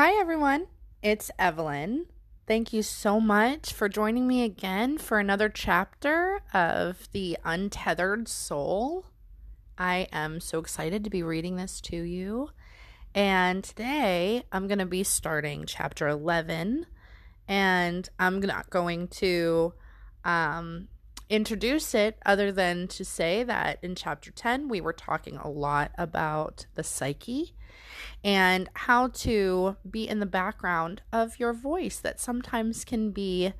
Hi, everyone. It's Evelyn. Thank you so much for joining me again for another chapter of The Untethered Soul. I am so excited to be reading this to you. And today I'm going to be starting chapter 11, and I'm not going to um, introduce it other than to say that in chapter 10 we were talking a lot about the psyche and how to be in the background of your voice that sometimes can be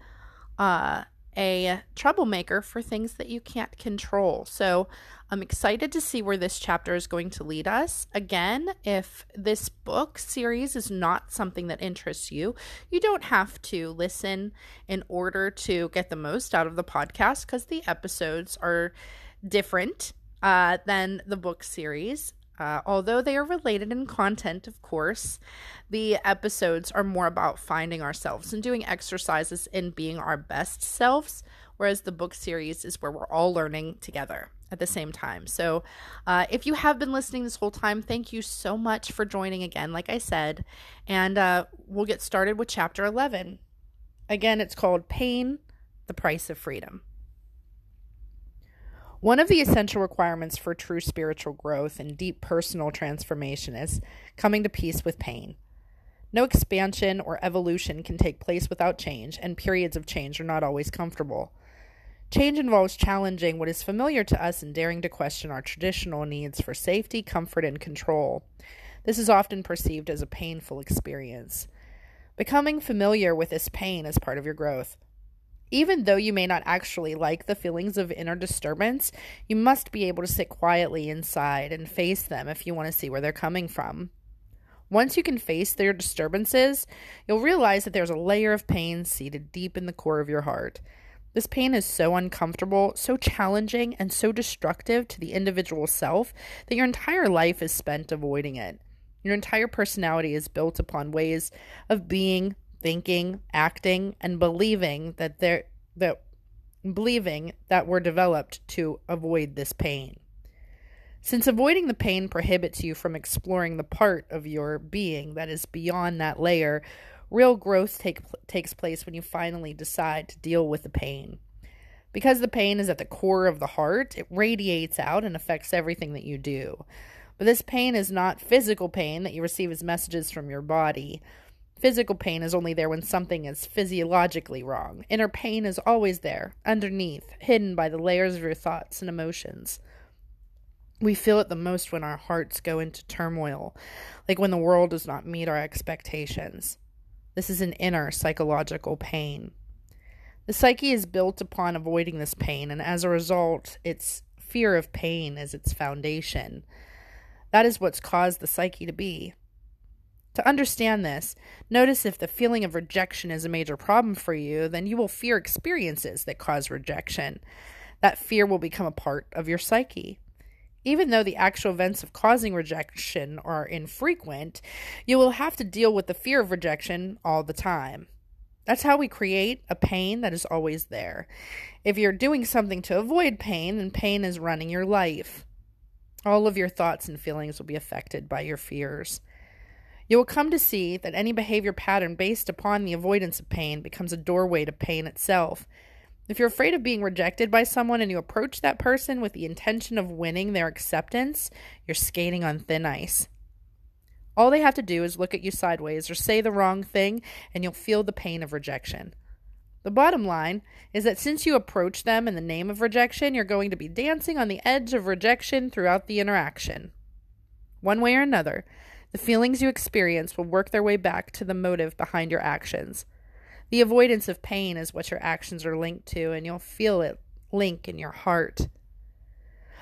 uh, a troublemaker for things that you can't control. So I'm excited to see where this chapter is going to lead us. Again, if this book series is not something that interests you, you don't have to listen in order to get the most out of the podcast because the episodes are different uh, than the book series. Uh, although they are related in content, of course, the episodes are more about finding ourselves and doing exercises in being our best selves, whereas the book series is where we're all learning together at the same time. So, uh, if you have been listening this whole time, thank you so much for joining again, like I said. And uh, we'll get started with chapter 11. Again, it's called Pain, the Price of Freedom. One of the essential requirements for true spiritual growth and deep personal transformation is coming to peace with pain. No expansion or evolution can take place without change, and periods of change are not always comfortable. Change involves challenging what is familiar to us and daring to question our traditional needs for safety, comfort, and control. This is often perceived as a painful experience. Becoming familiar with this pain is part of your growth. Even though you may not actually like the feelings of inner disturbance, you must be able to sit quietly inside and face them if you want to see where they're coming from. Once you can face their disturbances, you'll realize that there's a layer of pain seated deep in the core of your heart. This pain is so uncomfortable, so challenging, and so destructive to the individual self that your entire life is spent avoiding it. Your entire personality is built upon ways of being, thinking, acting, and believing that they that believing that were developed to avoid this pain. Since avoiding the pain prohibits you from exploring the part of your being that is beyond that layer, real growth take, takes place when you finally decide to deal with the pain. Because the pain is at the core of the heart, it radiates out and affects everything that you do. But this pain is not physical pain that you receive as messages from your body. Physical pain is only there when something is physiologically wrong. Inner pain is always there, underneath, hidden by the layers of your thoughts and emotions. We feel it the most when our hearts go into turmoil, like when the world does not meet our expectations. This is an inner psychological pain. The psyche is built upon avoiding this pain, and as a result, its fear of pain is its foundation. That is what's caused the psyche to be. To understand this, notice if the feeling of rejection is a major problem for you, then you will fear experiences that cause rejection. That fear will become a part of your psyche. Even though the actual events of causing rejection are infrequent, you will have to deal with the fear of rejection all the time. That's how we create a pain that is always there. If you're doing something to avoid pain, then pain is running your life. All of your thoughts and feelings will be affected by your fears. You will come to see that any behavior pattern based upon the avoidance of pain becomes a doorway to pain itself. If you're afraid of being rejected by someone and you approach that person with the intention of winning their acceptance, you're skating on thin ice. All they have to do is look at you sideways or say the wrong thing, and you'll feel the pain of rejection. The bottom line is that since you approach them in the name of rejection, you're going to be dancing on the edge of rejection throughout the interaction. One way or another, the feelings you experience will work their way back to the motive behind your actions. The avoidance of pain is what your actions are linked to, and you'll feel it link in your heart.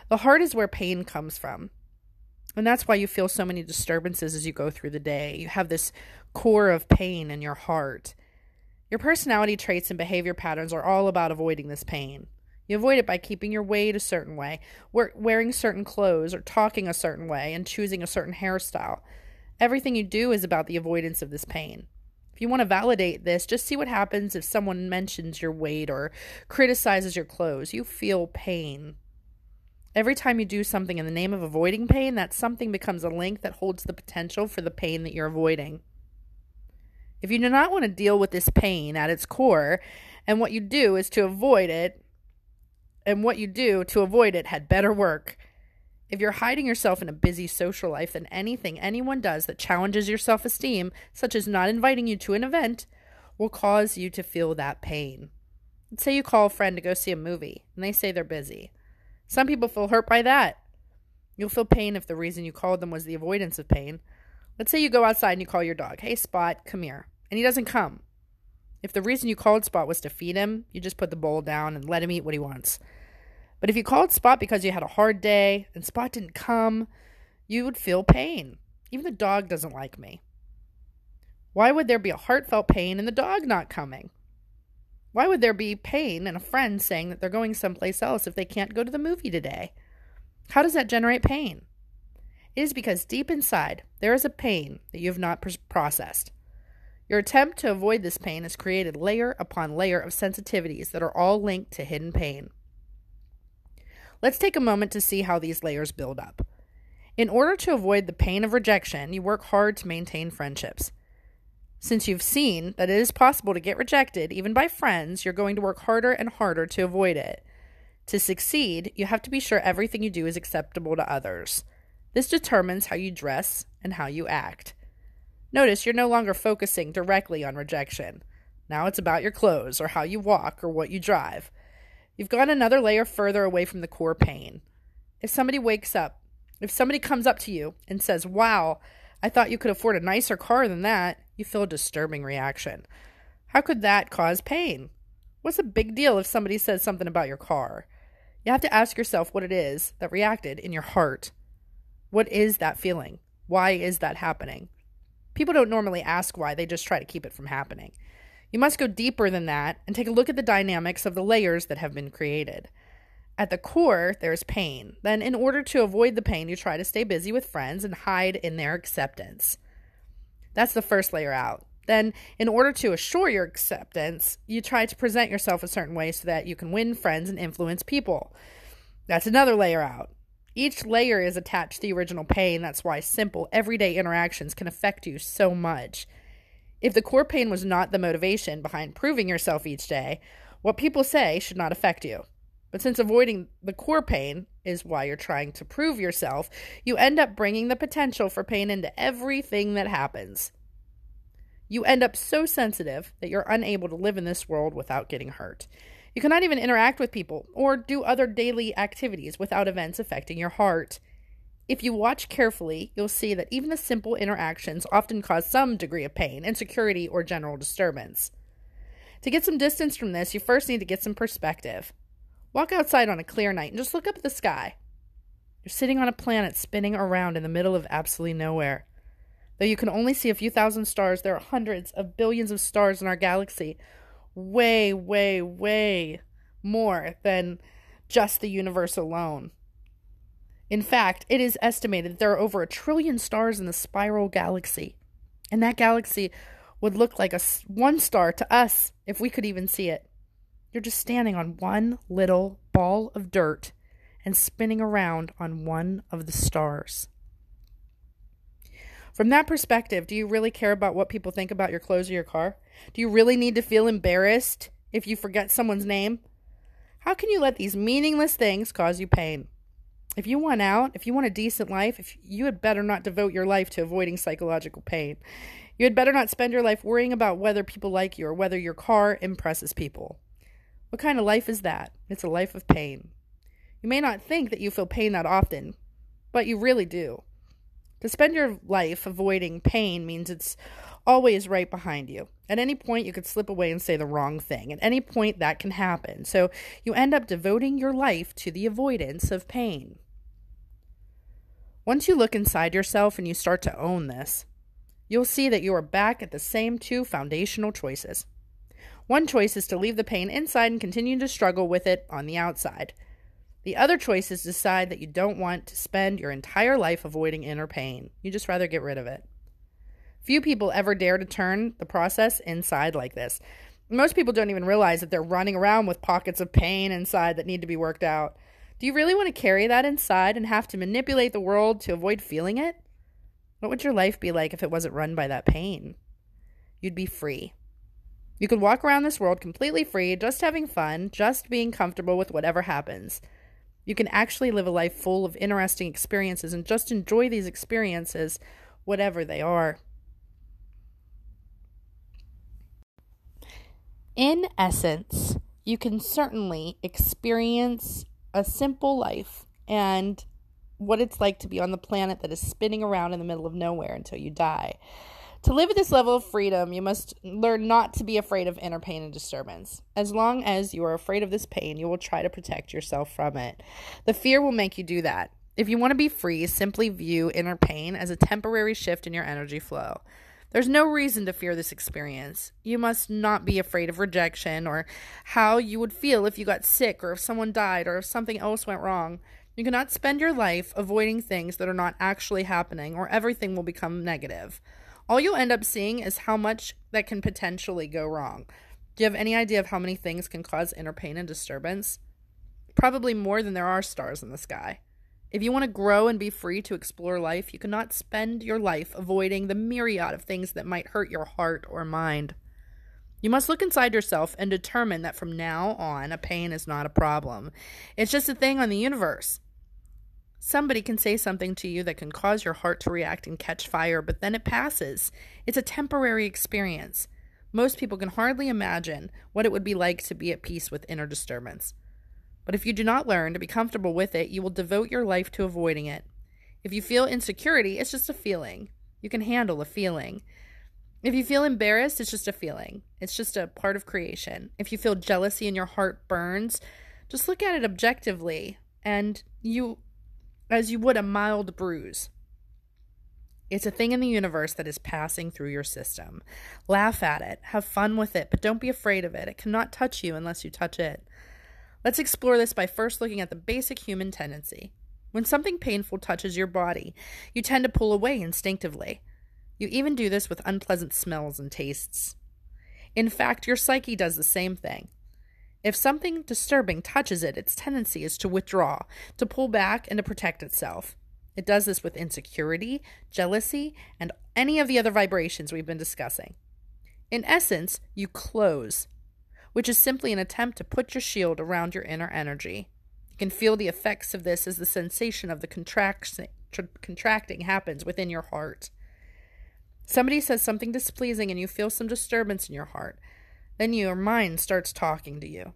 The heart is where pain comes from. And that's why you feel so many disturbances as you go through the day. You have this core of pain in your heart. Your personality traits and behavior patterns are all about avoiding this pain. You avoid it by keeping your weight a certain way, wearing certain clothes, or talking a certain way, and choosing a certain hairstyle. Everything you do is about the avoidance of this pain. If you want to validate this, just see what happens if someone mentions your weight or criticizes your clothes. You feel pain. Every time you do something in the name of avoiding pain, that something becomes a link that holds the potential for the pain that you're avoiding. If you do not want to deal with this pain at its core, and what you do is to avoid it, and what you do to avoid it had better work. If you're hiding yourself in a busy social life, then anything anyone does that challenges your self esteem, such as not inviting you to an event, will cause you to feel that pain. Let's say you call a friend to go see a movie and they say they're busy. Some people feel hurt by that. You'll feel pain if the reason you called them was the avoidance of pain. Let's say you go outside and you call your dog, Hey, Spot, come here. And he doesn't come. If the reason you called Spot was to feed him, you just put the bowl down and let him eat what he wants. But if you called Spot because you had a hard day and Spot didn't come, you would feel pain. Even the dog doesn't like me. Why would there be a heartfelt pain in the dog not coming? Why would there be pain in a friend saying that they're going someplace else if they can't go to the movie today? How does that generate pain? It is because deep inside there is a pain that you have not pr- processed. Your attempt to avoid this pain has created layer upon layer of sensitivities that are all linked to hidden pain. Let's take a moment to see how these layers build up. In order to avoid the pain of rejection, you work hard to maintain friendships. Since you've seen that it is possible to get rejected, even by friends, you're going to work harder and harder to avoid it. To succeed, you have to be sure everything you do is acceptable to others. This determines how you dress and how you act. Notice you're no longer focusing directly on rejection. Now it's about your clothes, or how you walk, or what you drive. You've gone another layer further away from the core pain. If somebody wakes up, if somebody comes up to you and says, Wow, I thought you could afford a nicer car than that, you feel a disturbing reaction. How could that cause pain? What's a big deal if somebody says something about your car? You have to ask yourself what it is that reacted in your heart. What is that feeling? Why is that happening? People don't normally ask why, they just try to keep it from happening. You must go deeper than that and take a look at the dynamics of the layers that have been created. At the core, there's pain. Then, in order to avoid the pain, you try to stay busy with friends and hide in their acceptance. That's the first layer out. Then, in order to assure your acceptance, you try to present yourself a certain way so that you can win friends and influence people. That's another layer out. Each layer is attached to the original pain. That's why simple, everyday interactions can affect you so much. If the core pain was not the motivation behind proving yourself each day, what people say should not affect you. But since avoiding the core pain is why you're trying to prove yourself, you end up bringing the potential for pain into everything that happens. You end up so sensitive that you're unable to live in this world without getting hurt. You cannot even interact with people or do other daily activities without events affecting your heart. If you watch carefully, you'll see that even the simple interactions often cause some degree of pain, insecurity, or general disturbance. To get some distance from this, you first need to get some perspective. Walk outside on a clear night and just look up at the sky. You're sitting on a planet spinning around in the middle of absolutely nowhere. Though you can only see a few thousand stars, there are hundreds of billions of stars in our galaxy. Way, way, way more than just the universe alone. In fact, it is estimated that there are over a trillion stars in the spiral galaxy. And that galaxy would look like a one star to us if we could even see it. You're just standing on one little ball of dirt and spinning around on one of the stars. From that perspective, do you really care about what people think about your clothes or your car? Do you really need to feel embarrassed if you forget someone's name? How can you let these meaningless things cause you pain? If you want out, if you want a decent life, if you had better not devote your life to avoiding psychological pain. You had better not spend your life worrying about whether people like you or whether your car impresses people. What kind of life is that? It's a life of pain. You may not think that you feel pain that often, but you really do. To spend your life avoiding pain means it's always right behind you. At any point, you could slip away and say the wrong thing. At any point, that can happen. So you end up devoting your life to the avoidance of pain. Once you look inside yourself and you start to own this, you'll see that you are back at the same two foundational choices. One choice is to leave the pain inside and continue to struggle with it on the outside. The other choice is to decide that you don't want to spend your entire life avoiding inner pain. You just rather get rid of it. Few people ever dare to turn the process inside like this. Most people don't even realize that they're running around with pockets of pain inside that need to be worked out. Do you really want to carry that inside and have to manipulate the world to avoid feeling it? What would your life be like if it wasn't run by that pain? you'd be free. You could walk around this world completely free, just having fun, just being comfortable with whatever happens. You can actually live a life full of interesting experiences and just enjoy these experiences, whatever they are. In essence, you can certainly experience a simple life and what it's like to be on the planet that is spinning around in the middle of nowhere until you die. To live at this level of freedom, you must learn not to be afraid of inner pain and disturbance. As long as you are afraid of this pain, you will try to protect yourself from it. The fear will make you do that. If you want to be free, simply view inner pain as a temporary shift in your energy flow. There's no reason to fear this experience. You must not be afraid of rejection or how you would feel if you got sick or if someone died or if something else went wrong. You cannot spend your life avoiding things that are not actually happening or everything will become negative all you'll end up seeing is how much that can potentially go wrong. Do you have any idea of how many things can cause inner pain and disturbance? Probably more than there are stars in the sky. If you want to grow and be free to explore life, you cannot spend your life avoiding the myriad of things that might hurt your heart or mind. You must look inside yourself and determine that from now on, a pain is not a problem. It's just a thing on the universe. Somebody can say something to you that can cause your heart to react and catch fire, but then it passes. It's a temporary experience. Most people can hardly imagine what it would be like to be at peace with inner disturbance. But if you do not learn to be comfortable with it, you will devote your life to avoiding it. If you feel insecurity, it's just a feeling. You can handle a feeling. If you feel embarrassed, it's just a feeling. It's just a part of creation. If you feel jealousy and your heart burns, just look at it objectively and you as you would a mild bruise. It's a thing in the universe that is passing through your system. Laugh at it, have fun with it, but don't be afraid of it. It cannot touch you unless you touch it. Let's explore this by first looking at the basic human tendency. When something painful touches your body, you tend to pull away instinctively. You even do this with unpleasant smells and tastes. In fact, your psyche does the same thing. If something disturbing touches it, its tendency is to withdraw, to pull back, and to protect itself. It does this with insecurity, jealousy, and any of the other vibrations we've been discussing. In essence, you close, which is simply an attempt to put your shield around your inner energy. You can feel the effects of this as the sensation of the contracting happens within your heart. Somebody says something displeasing and you feel some disturbance in your heart. Then your mind starts talking to you.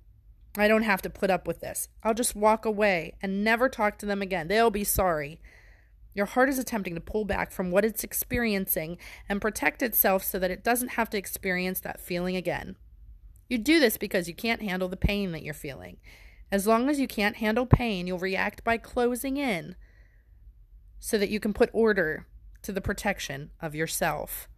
I don't have to put up with this. I'll just walk away and never talk to them again. They'll be sorry. Your heart is attempting to pull back from what it's experiencing and protect itself so that it doesn't have to experience that feeling again. You do this because you can't handle the pain that you're feeling. As long as you can't handle pain, you'll react by closing in so that you can put order to the protection of yourself.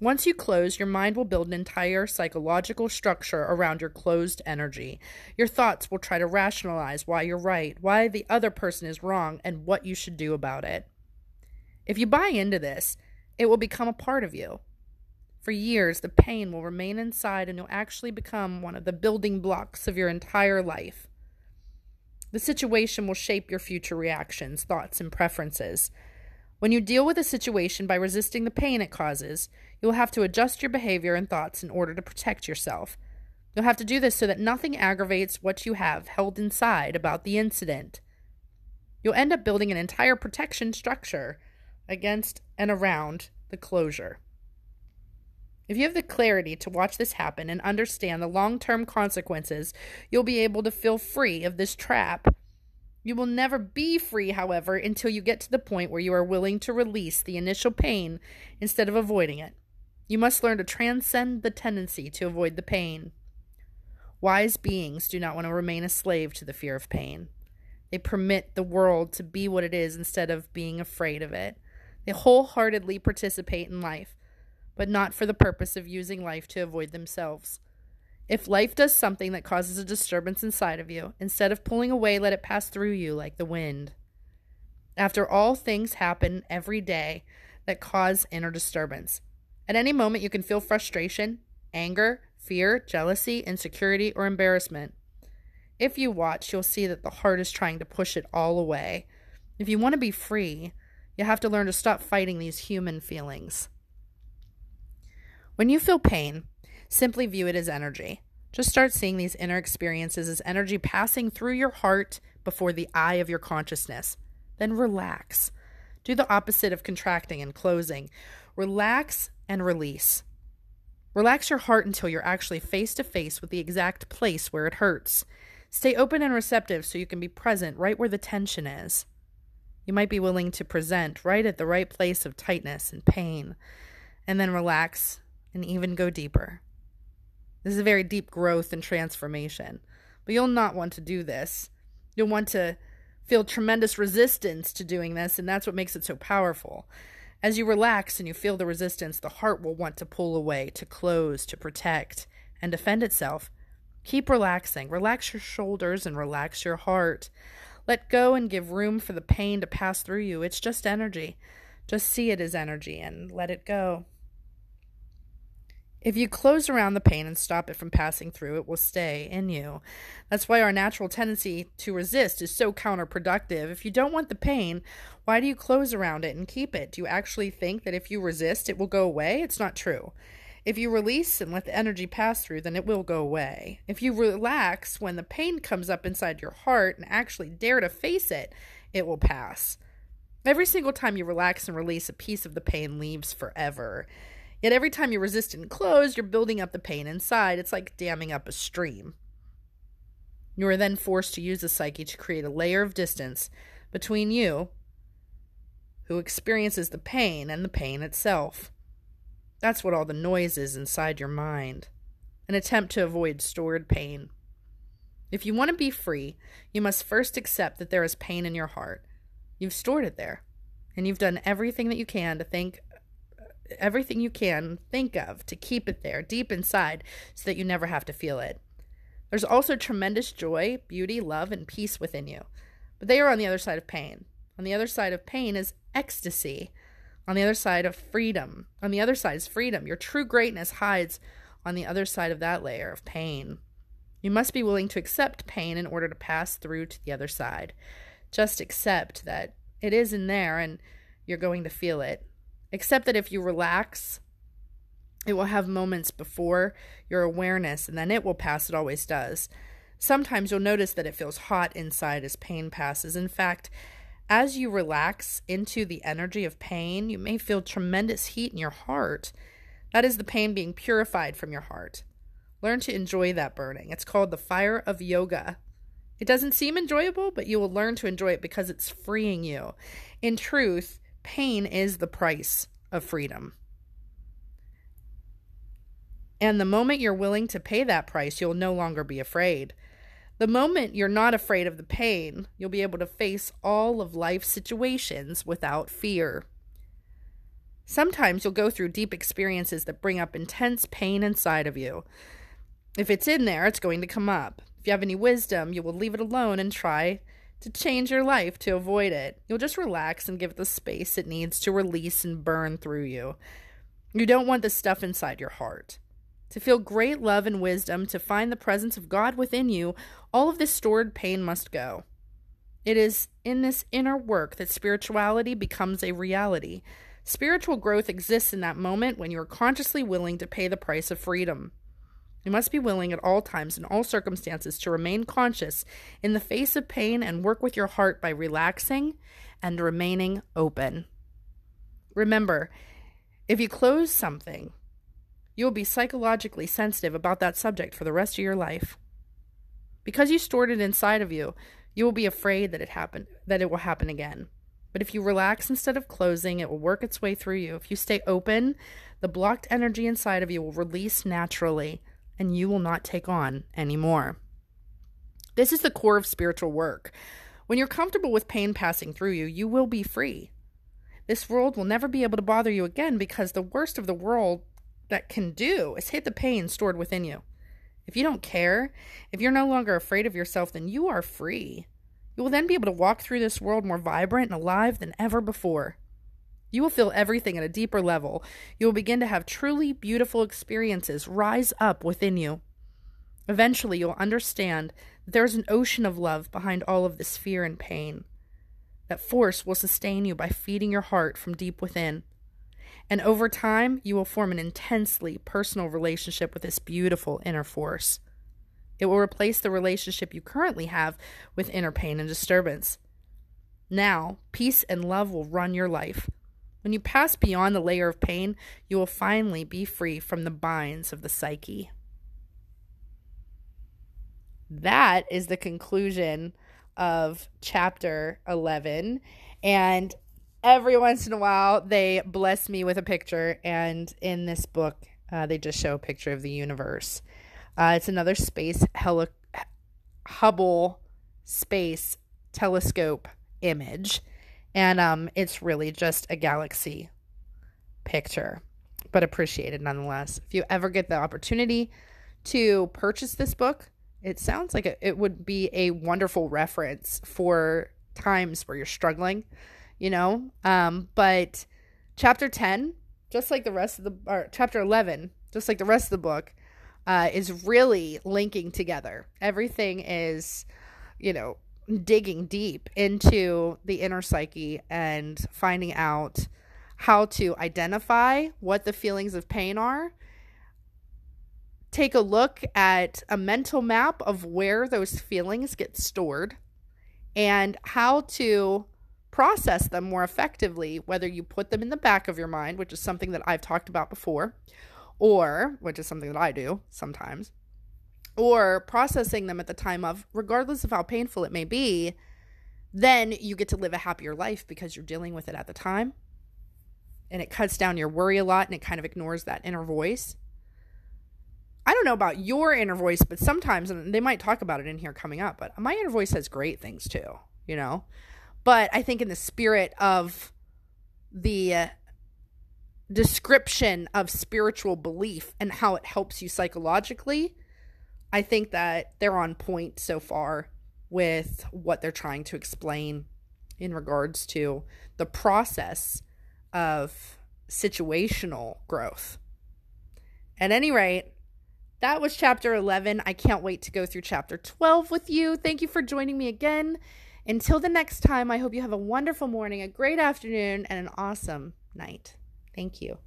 Once you close, your mind will build an entire psychological structure around your closed energy. Your thoughts will try to rationalize why you're right, why the other person is wrong, and what you should do about it. If you buy into this, it will become a part of you. For years, the pain will remain inside and you'll actually become one of the building blocks of your entire life. The situation will shape your future reactions, thoughts, and preferences. When you deal with a situation by resisting the pain it causes, you will have to adjust your behavior and thoughts in order to protect yourself. You'll have to do this so that nothing aggravates what you have held inside about the incident. You'll end up building an entire protection structure against and around the closure. If you have the clarity to watch this happen and understand the long term consequences, you'll be able to feel free of this trap you will never be free, however, until you get to the point where you are willing to release the initial pain instead of avoiding it. You must learn to transcend the tendency to avoid the pain. Wise beings do not want to remain a slave to the fear of pain. They permit the world to be what it is instead of being afraid of it. They wholeheartedly participate in life, but not for the purpose of using life to avoid themselves. If life does something that causes a disturbance inside of you, instead of pulling away, let it pass through you like the wind. After all, things happen every day that cause inner disturbance. At any moment, you can feel frustration, anger, fear, jealousy, insecurity, or embarrassment. If you watch, you'll see that the heart is trying to push it all away. If you want to be free, you have to learn to stop fighting these human feelings. When you feel pain, simply view it as energy. Just start seeing these inner experiences as energy passing through your heart before the eye of your consciousness. Then relax. Do the opposite of contracting and closing. Relax and release. Relax your heart until you're actually face to face with the exact place where it hurts. Stay open and receptive so you can be present right where the tension is. You might be willing to present right at the right place of tightness and pain, and then relax and even go deeper. This is a very deep growth and transformation, but you'll not want to do this. You'll want to feel tremendous resistance to doing this, and that's what makes it so powerful. As you relax and you feel the resistance, the heart will want to pull away, to close, to protect, and defend itself. Keep relaxing. Relax your shoulders and relax your heart. Let go and give room for the pain to pass through you. It's just energy. Just see it as energy and let it go. If you close around the pain and stop it from passing through, it will stay in you. That's why our natural tendency to resist is so counterproductive. If you don't want the pain, why do you close around it and keep it? Do you actually think that if you resist, it will go away? It's not true. If you release and let the energy pass through, then it will go away. If you relax when the pain comes up inside your heart and actually dare to face it, it will pass. Every single time you relax and release, a piece of the pain leaves forever. Yet every time you resist and close, you're building up the pain inside. It's like damming up a stream. You are then forced to use the psyche to create a layer of distance between you, who experiences the pain, and the pain itself. That's what all the noise is inside your mind an attempt to avoid stored pain. If you want to be free, you must first accept that there is pain in your heart. You've stored it there, and you've done everything that you can to think everything you can think of to keep it there deep inside so that you never have to feel it. There's also tremendous joy, beauty, love, and peace within you. But they are on the other side of pain. On the other side of pain is ecstasy. On the other side of freedom. On the other side is freedom. Your true greatness hides on the other side of that layer of pain. You must be willing to accept pain in order to pass through to the other side. Just accept that it is in there and you're going to feel it Except that if you relax, it will have moments before your awareness and then it will pass. It always does. Sometimes you'll notice that it feels hot inside as pain passes. In fact, as you relax into the energy of pain, you may feel tremendous heat in your heart. That is the pain being purified from your heart. Learn to enjoy that burning. It's called the fire of yoga. It doesn't seem enjoyable, but you will learn to enjoy it because it's freeing you. In truth, pain is the price of freedom. And the moment you're willing to pay that price, you'll no longer be afraid. The moment you're not afraid of the pain, you'll be able to face all of life's situations without fear. Sometimes you'll go through deep experiences that bring up intense pain inside of you. If it's in there, it's going to come up. If you have any wisdom, you will leave it alone and try to change your life to avoid it. You'll just relax and give it the space it needs to release and burn through you. You don't want the stuff inside your heart. To feel great love and wisdom, to find the presence of God within you, all of this stored pain must go. It is in this inner work that spirituality becomes a reality. Spiritual growth exists in that moment when you are consciously willing to pay the price of freedom. You must be willing at all times, in all circumstances, to remain conscious in the face of pain and work with your heart by relaxing and remaining open. Remember, if you close something, you will be psychologically sensitive about that subject for the rest of your life. Because you stored it inside of you, you will be afraid that it happened that it will happen again. But if you relax instead of closing, it will work its way through you. If you stay open, the blocked energy inside of you will release naturally and you will not take on anymore. This is the core of spiritual work. When you're comfortable with pain passing through you, you will be free. This world will never be able to bother you again because the worst of the world that can do is hit the pain stored within you. If you don't care, if you're no longer afraid of yourself, then you are free. You will then be able to walk through this world more vibrant and alive than ever before. You will feel everything at a deeper level. You will begin to have truly beautiful experiences rise up within you. Eventually, you'll understand that there is an ocean of love behind all of this fear and pain. That force will sustain you by feeding your heart from deep within. And over time, you will form an intensely personal relationship with this beautiful inner force. It will replace the relationship you currently have with inner pain and disturbance. Now, peace and love will run your life. When you pass beyond the layer of pain, you will finally be free from the binds of the psyche. That is the conclusion of chapter 11. And every once in a while, they bless me with a picture. And in this book, uh, they just show a picture of the universe. Uh, it's another space heli- Hubble space telescope image. And um, it's really just a galaxy picture, but appreciated nonetheless. If you ever get the opportunity to purchase this book, it sounds like it, would be a wonderful reference for times where you're struggling, you know? Um, but chapter 10, just like the rest of the, or chapter 11, just like the rest of the book, uh, is really linking together. Everything is, you know, digging deep into the inner psyche and finding out how to identify what the feelings of pain are. Take a look at a mental map of where those feelings get stored and how to process them more effectively, whether you put them in the back of your mind, which is something that I've talked about before, or which is something that I do sometimes, or processing them at the time of, regardless of how painful it may be, then you get to live a happier life because you're dealing with it at the time. And it cuts down your worry a lot and it kind of ignores that inner voice. I don't know about your inner voice, but sometimes, and they might talk about it in here coming up, but my inner voice has great things too, you know? But I think in the spirit of the uh, description of spiritual belief and how it helps you psychologically, I think that they're on point so far with what they're trying to explain in regards to the process of situational growth. At any rate, that was chapter 11. I can't wait to go through chapter 12 with you. Thank you for joining me again. Until the next time, I hope you have a wonderful morning, a great afternoon, and an awesome night. Thank you.